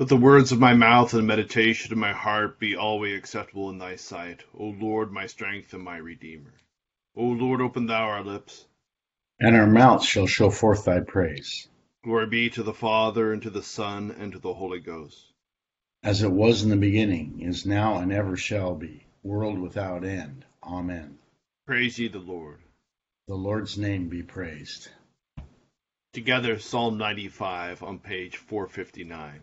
Let the words of my mouth and the meditation of my heart be always acceptable in thy sight, O Lord, my strength and my redeemer. O Lord, open thou our lips, and our mouths shall show forth thy praise. Glory be to the Father, and to the Son, and to the Holy Ghost. As it was in the beginning, is now, and ever shall be, world without end. Amen. Praise ye the Lord. The Lord's name be praised. Together, Psalm 95 on page 459.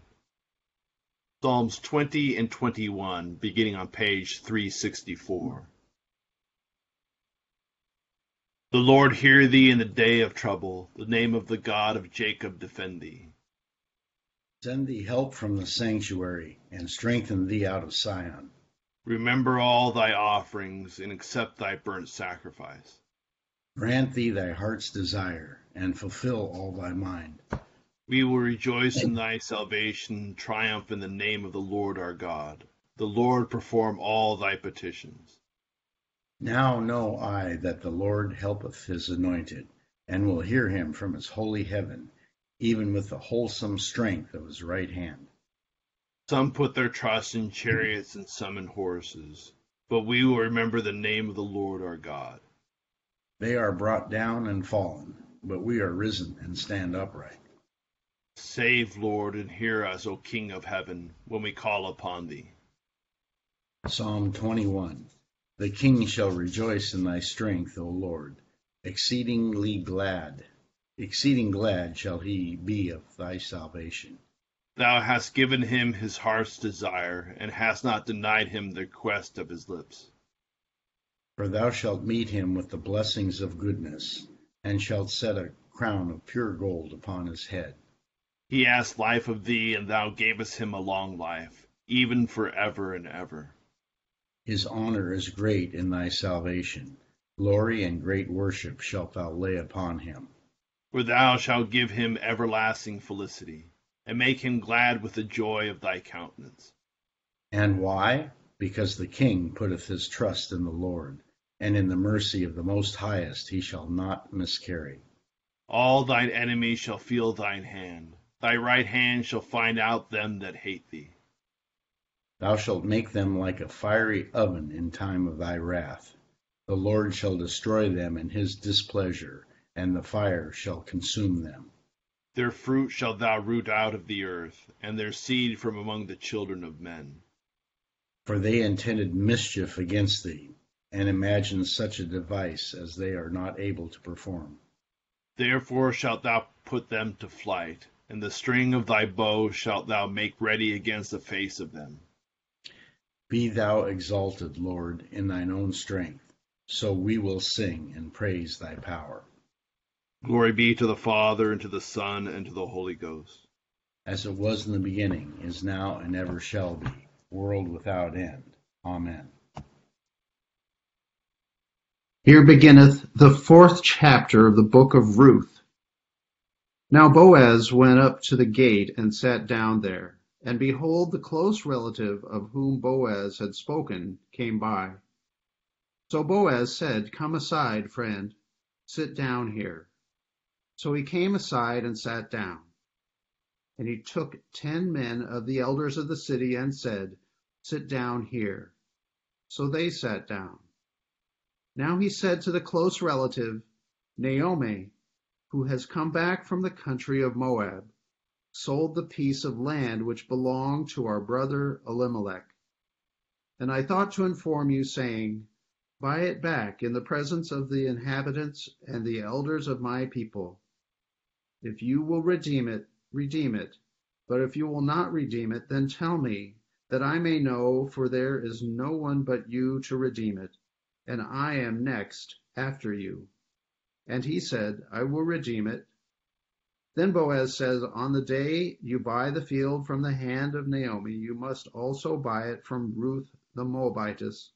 Psalms 20 and 21, beginning on page 364. The Lord hear thee in the day of trouble. The name of the God of Jacob defend thee. Send thee help from the sanctuary, and strengthen thee out of Sion. Remember all thy offerings, and accept thy burnt sacrifice. Grant thee thy heart's desire, and fulfill all thy mind. We will rejoice in thy salvation, triumph in the name of the Lord our God. The Lord perform all thy petitions. Now know I that the Lord helpeth his anointed, and will hear him from his holy heaven, even with the wholesome strength of his right hand. Some put their trust in chariots and some in horses, but we will remember the name of the Lord our God. They are brought down and fallen, but we are risen and stand upright. Save, Lord, and hear us, O King of heaven, when we call upon thee. Psalm 21 The king shall rejoice in thy strength, O Lord, exceedingly glad. Exceeding glad shall he be of thy salvation. Thou hast given him his heart's desire, and hast not denied him the quest of his lips. For thou shalt meet him with the blessings of goodness, and shalt set a crown of pure gold upon his head. He asked life of thee, and thou gavest him a long life, even for ever and ever. His honor is great in thy salvation. Glory and great worship shalt thou lay upon him. For thou shalt give him everlasting felicity, and make him glad with the joy of thy countenance. And why? Because the king putteth his trust in the Lord, and in the mercy of the Most Highest he shall not miscarry. All thine enemies shall feel thine hand Thy right hand shall find out them that hate thee. Thou shalt make them like a fiery oven in time of thy wrath. The Lord shall destroy them in his displeasure, and the fire shall consume them. Their fruit shalt thou root out of the earth, and their seed from among the children of men. For they intended mischief against thee, and imagined such a device as they are not able to perform. Therefore shalt thou put them to flight and the string of thy bow shalt thou make ready against the face of them. Be thou exalted, Lord, in thine own strength, so we will sing and praise thy power. Glory be to the Father, and to the Son, and to the Holy Ghost. As it was in the beginning, is now, and ever shall be, world without end. Amen. Here beginneth the fourth chapter of the book of Ruth. Now Boaz went up to the gate and sat down there. And behold, the close relative of whom Boaz had spoken came by. So Boaz said, Come aside, friend, sit down here. So he came aside and sat down. And he took ten men of the elders of the city and said, Sit down here. So they sat down. Now he said to the close relative, Naomi, who has come back from the country of Moab, sold the piece of land which belonged to our brother Elimelech. And I thought to inform you, saying, Buy it back in the presence of the inhabitants and the elders of my people. If you will redeem it, redeem it. But if you will not redeem it, then tell me, that I may know, for there is no one but you to redeem it, and I am next after you. And he said, I will redeem it. Then Boaz says, On the day you buy the field from the hand of Naomi, you must also buy it from Ruth the Moabitess,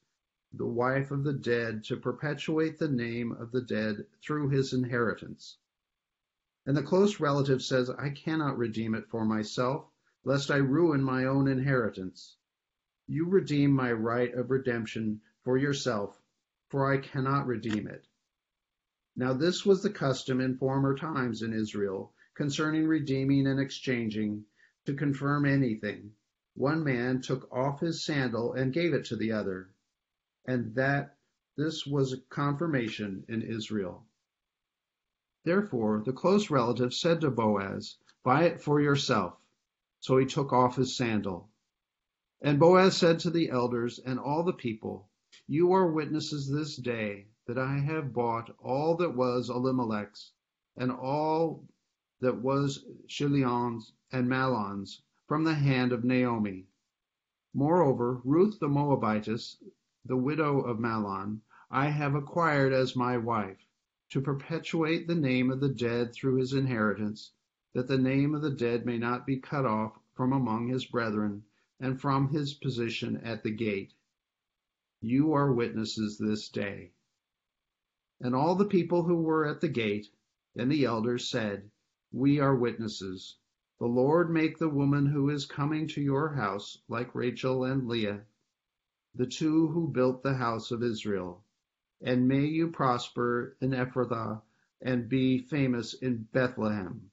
the wife of the dead, to perpetuate the name of the dead through his inheritance. And the close relative says, I cannot redeem it for myself, lest I ruin my own inheritance. You redeem my right of redemption for yourself, for I cannot redeem it. Now this was the custom in former times in Israel concerning redeeming and exchanging, to confirm anything. One man took off his sandal and gave it to the other, and that this was a confirmation in Israel. Therefore the close relative said to Boaz, Buy it for yourself. So he took off his sandal. And Boaz said to the elders and all the people, You are witnesses this day that I have bought all that was Elimelech's, and all that was Chilion's and Mahlon's from the hand of Naomi. Moreover, Ruth the Moabitess, the widow of Mahlon, I have acquired as my wife to perpetuate the name of the dead through his inheritance, that the name of the dead may not be cut off from among his brethren and from his position at the gate. You are witnesses this day. And all the people who were at the gate and the elders said, We are witnesses. The Lord make the woman who is coming to your house like Rachel and Leah, the two who built the house of Israel and may you prosper in Ephrathah and be famous in Bethlehem.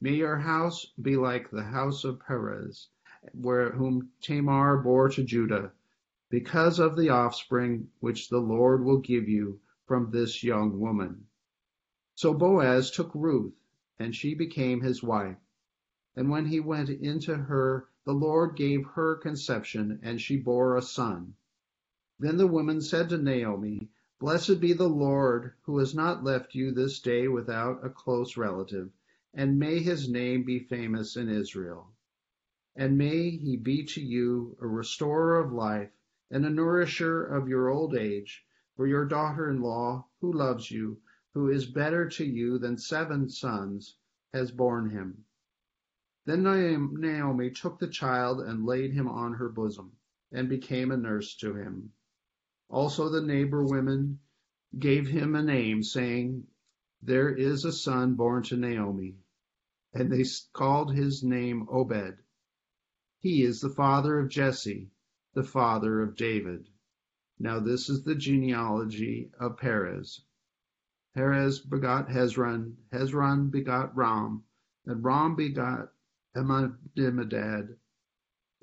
May your house be like the house of Perez, where whom Tamar bore to Judah, because of the offspring which the Lord will give you from this young woman. So Boaz took Ruth, and she became his wife. And when he went into her, the Lord gave her conception, and she bore a son. Then the woman said to Naomi, Blessed be the Lord, who has not left you this day without a close relative, and may his name be famous in Israel. And may he be to you a restorer of life and a nourisher of your old age, for your daughter in law, who loves you, who is better to you than seven sons, has borne him. Then Naomi took the child and laid him on her bosom, and became a nurse to him. Also the neighbor women gave him a name, saying, There is a son born to Naomi. And they called his name Obed. He is the father of Jesse, the father of David. Now this is the genealogy of Perez. Perez begot Hezron, Hezron begot Ram, and Ram begot Amminadab,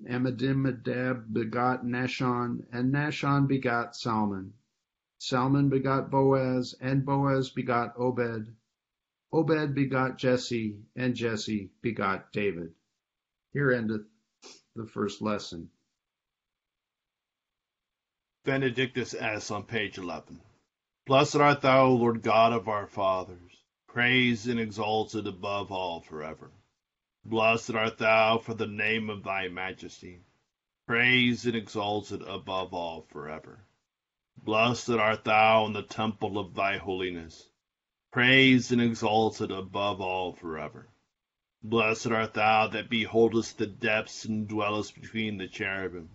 Amminadab begot Nahshon, and Nahshon begot Salmon. Salmon begot Boaz, and Boaz begot Obed. Obed begot Jesse, and Jesse begot David. Here endeth the first lesson. Benedictus es on page 11. Blessed art thou, Lord God of our fathers, praised and exalted above all forever. Blessed art thou for the name of thy majesty, praised and exalted above all forever. Blessed art thou in the temple of thy holiness, praised and exalted above all forever. Blessed art thou that beholdest the depths and dwellest between the cherubim,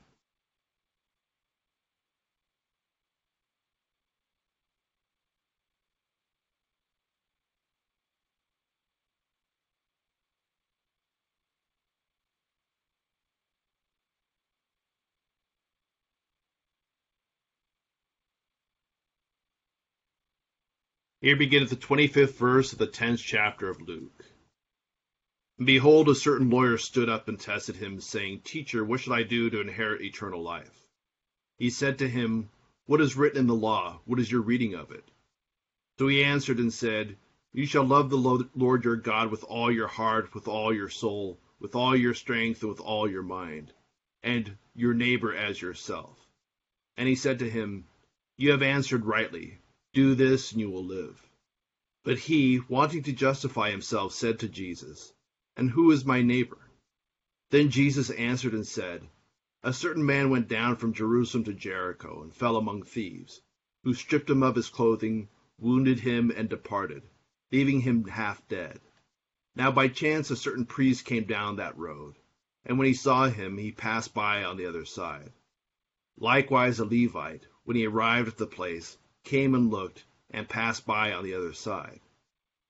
Here begins the 25th verse of the 10th chapter of Luke. And behold, a certain lawyer stood up and tested him, saying, Teacher, what should I do to inherit eternal life? He said to him, What is written in the law? What is your reading of it? So he answered and said, You shall love the Lord your God with all your heart, with all your soul, with all your strength, and with all your mind, and your neighbor as yourself. And he said to him, You have answered rightly. Do this, and you will live. But he, wanting to justify himself, said to Jesus, And who is my neighbor? Then Jesus answered and said, A certain man went down from Jerusalem to Jericho, and fell among thieves, who stripped him of his clothing, wounded him, and departed, leaving him half dead. Now by chance a certain priest came down that road, and when he saw him, he passed by on the other side. Likewise a Levite, when he arrived at the place, came and looked, and passed by on the other side.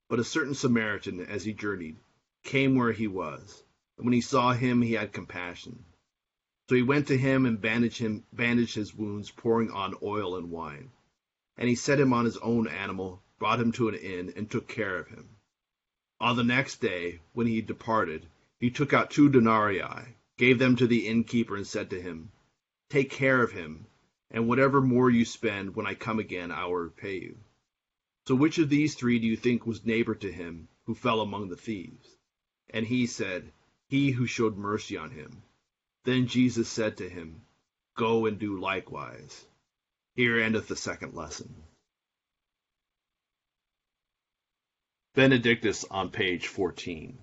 But a certain Samaritan, as he journeyed, came where he was, and when he saw him, he had compassion. So he went to him and bandaged him, bandaged his wounds, pouring on oil and wine. And he set him on his own animal, brought him to an inn, and took care of him. On the next day, when he departed, he took out two denarii, gave them to the innkeeper, and said to him, Take care of him and whatever more you spend when I come again, I will repay you. So which of these three do you think was neighbor to him who fell among the thieves? And he said, He who showed mercy on him. Then Jesus said to him, Go and do likewise. Here endeth the second lesson. Benedictus on page 14.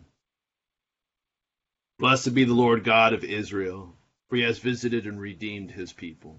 Blessed be the Lord God of Israel, for he has visited and redeemed his people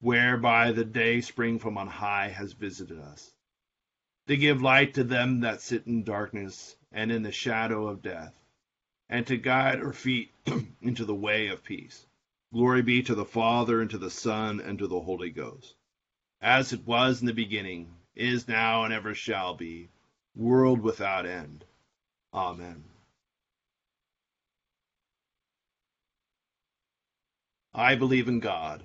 whereby the day spring from on high has visited us, to give light to them that sit in darkness and in the shadow of death, and to guide our feet into the way of peace. Glory be to the Father, and to the Son, and to the Holy Ghost, as it was in the beginning, is now, and ever shall be, world without end. Amen. I believe in God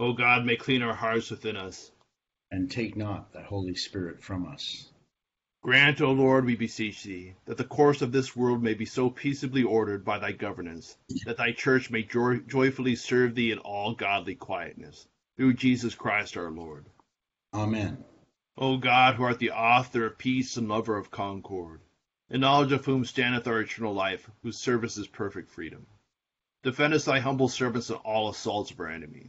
O God, may clean our hearts within us. And take not thy Holy Spirit from us. Grant, O Lord, we beseech thee, that the course of this world may be so peaceably ordered by thy governance, that thy church may joy- joyfully serve thee in all godly quietness. Through Jesus Christ our Lord. Amen. O God, who art the author of peace and lover of concord, in knowledge of whom standeth our eternal life, whose service is perfect freedom. Defend us, thy humble servants, in all assaults of our enemies,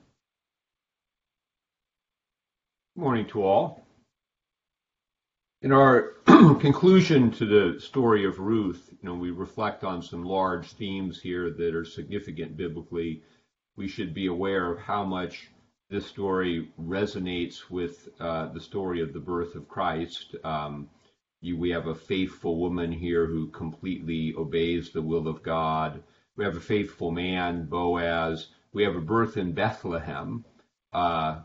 Morning to all. In our conclusion to the story of Ruth, you know, we reflect on some large themes here that are significant biblically. We should be aware of how much this story resonates with uh, the story of the birth of Christ. Um, you, we have a faithful woman here who completely obeys the will of God. We have a faithful man, Boaz. We have a birth in Bethlehem. Uh,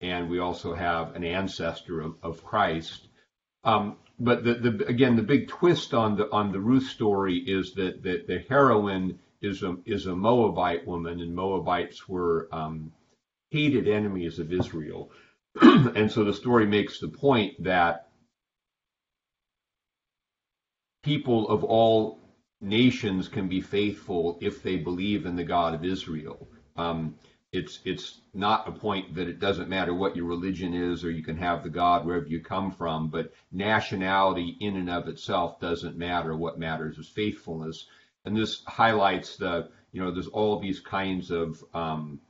and we also have an ancestor of, of Christ. Um, but the, the, again, the big twist on the on the Ruth story is that, that the heroine is a is a Moabite woman, and Moabites were um, hated enemies of Israel. and so the story makes the point that people of all nations can be faithful if they believe in the God of Israel. Um, it's it's not a point that it doesn't matter what your religion is or you can have the God wherever you come from, but nationality in and of itself doesn't matter. What matters is faithfulness, and this highlights the you know there's all these kinds of um,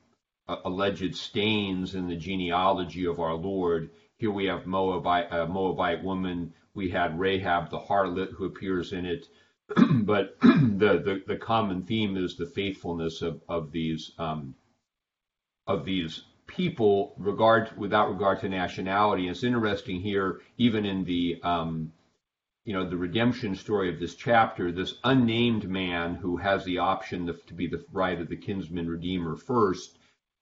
alleged stains in the genealogy of our Lord. Here we have Moabite, Moabite woman we had Rahab the harlot who appears in it, but the, the, the common theme is the faithfulness of of these um, of these people regard without regard to nationality. It's interesting here, even in the um, you know the redemption story of this chapter, this unnamed man who has the option to, to be the right of the kinsman redeemer first.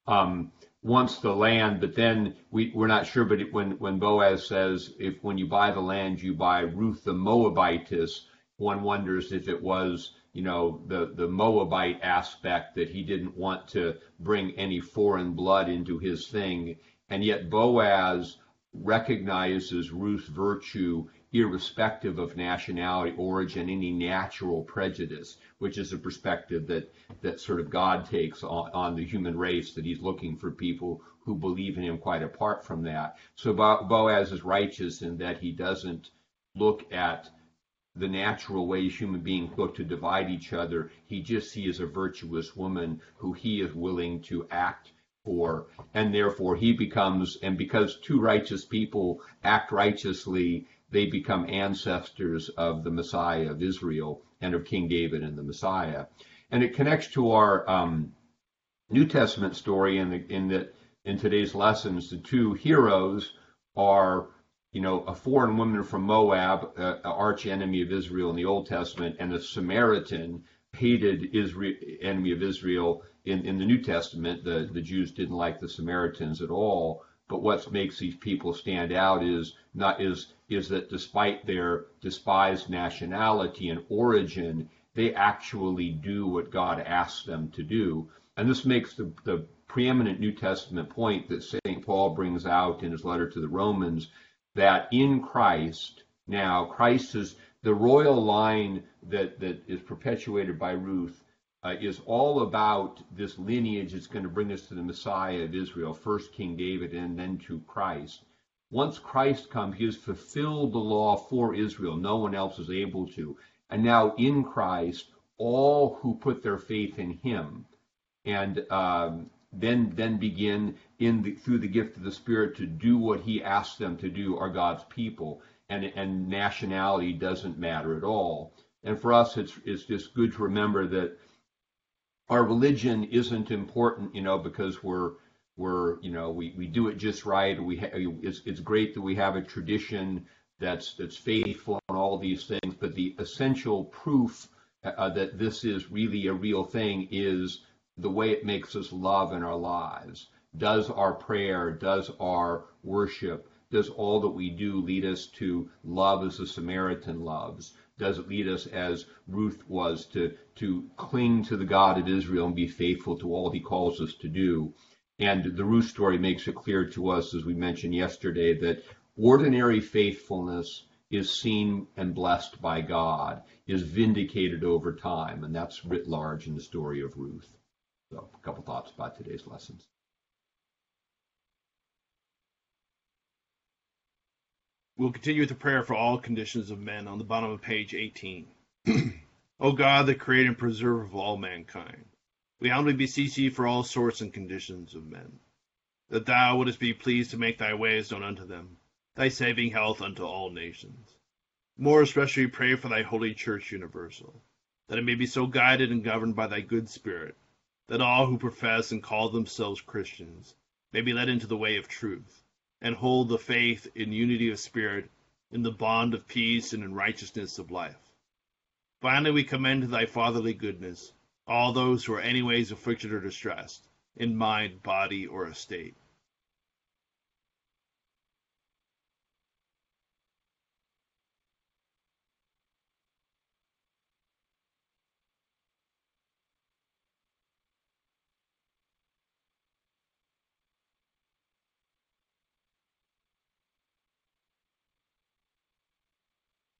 Um, wants the land, but then we, we're not sure. But when, when Boaz says, if when you buy the land, you buy Ruth the Moabitess, one wonders if it was, you know, the, the Moabite aspect that he didn't want to bring any foreign blood into his thing. And yet Boaz recognizes Ruth's virtue irrespective of nationality, origin, any natural prejudice, which is a perspective that, that sort of God takes on, on the human race, that he's looking for people who believe in him quite apart from that. So Boaz is righteous in that he doesn't look at the natural ways human beings look to divide each other. He just sees a virtuous woman who he is willing to act for, and therefore he becomes, and because two righteous people act righteously, they become ancestors of the Messiah of Israel and of King David and the Messiah. And it connects to our um, New Testament story in, the, in that in today's lessons, the two heroes are, you know, a foreign woman from Moab, uh, an arch enemy of Israel in the Old Testament, and a Samaritan, hated Israel, enemy of Israel in, in the New Testament. The, the Jews didn't like the Samaritans at all. But what makes these people stand out is not is is that despite their despised nationality and origin, they actually do what God asks them to do. And this makes the, the preeminent New Testament point that St. Paul brings out in his letter to the Romans that in Christ, now Christ is the royal line that, that is perpetuated by Ruth uh, is all about this lineage that's going to bring us to the Messiah of Israel, first King David and then to Christ. once Christ comes, he has fulfilled the law for Israel. No one else is able to. And now in Christ, all who put their faith in him and um, then then begin in the, through the gift of the Spirit to do what He asks them to do are God's people, and and nationality doesn't matter at all. And for us, it's it's just good to remember that our religion isn't important, you know, because we're we're you know we, we do it just right. We ha- it's it's great that we have a tradition that's that's faithful and all these things, but the essential proof uh, that this is really a real thing is the way it makes us love in our lives. Does our prayer, does our worship, does all that we do lead us to love as the Samaritan loves? Does it lead us as Ruth was to, to cling to the God of Israel and be faithful to all he calls us to do? And the Ruth story makes it clear to us, as we mentioned yesterday, that ordinary faithfulness is seen and blessed by God, is vindicated over time, and that's writ large in the story of Ruth. So a couple thoughts about today's lessons. We'll continue with the prayer for all conditions of men on the bottom of page 18. o God, the creator and preserver of all mankind, we humbly beseech thee for all sorts and conditions of men, that thou wouldest be pleased to make thy ways known unto them, thy saving health unto all nations. More especially pray for thy holy church universal, that it may be so guided and governed by thy good spirit that all who profess and call themselves Christians may be led into the way of truth, and hold the faith in unity of spirit, in the bond of peace, and in righteousness of life. Finally, we commend to thy fatherly goodness all those who are anyways afflicted or distressed, in mind, body, or estate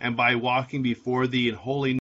and by walking before thee in holiness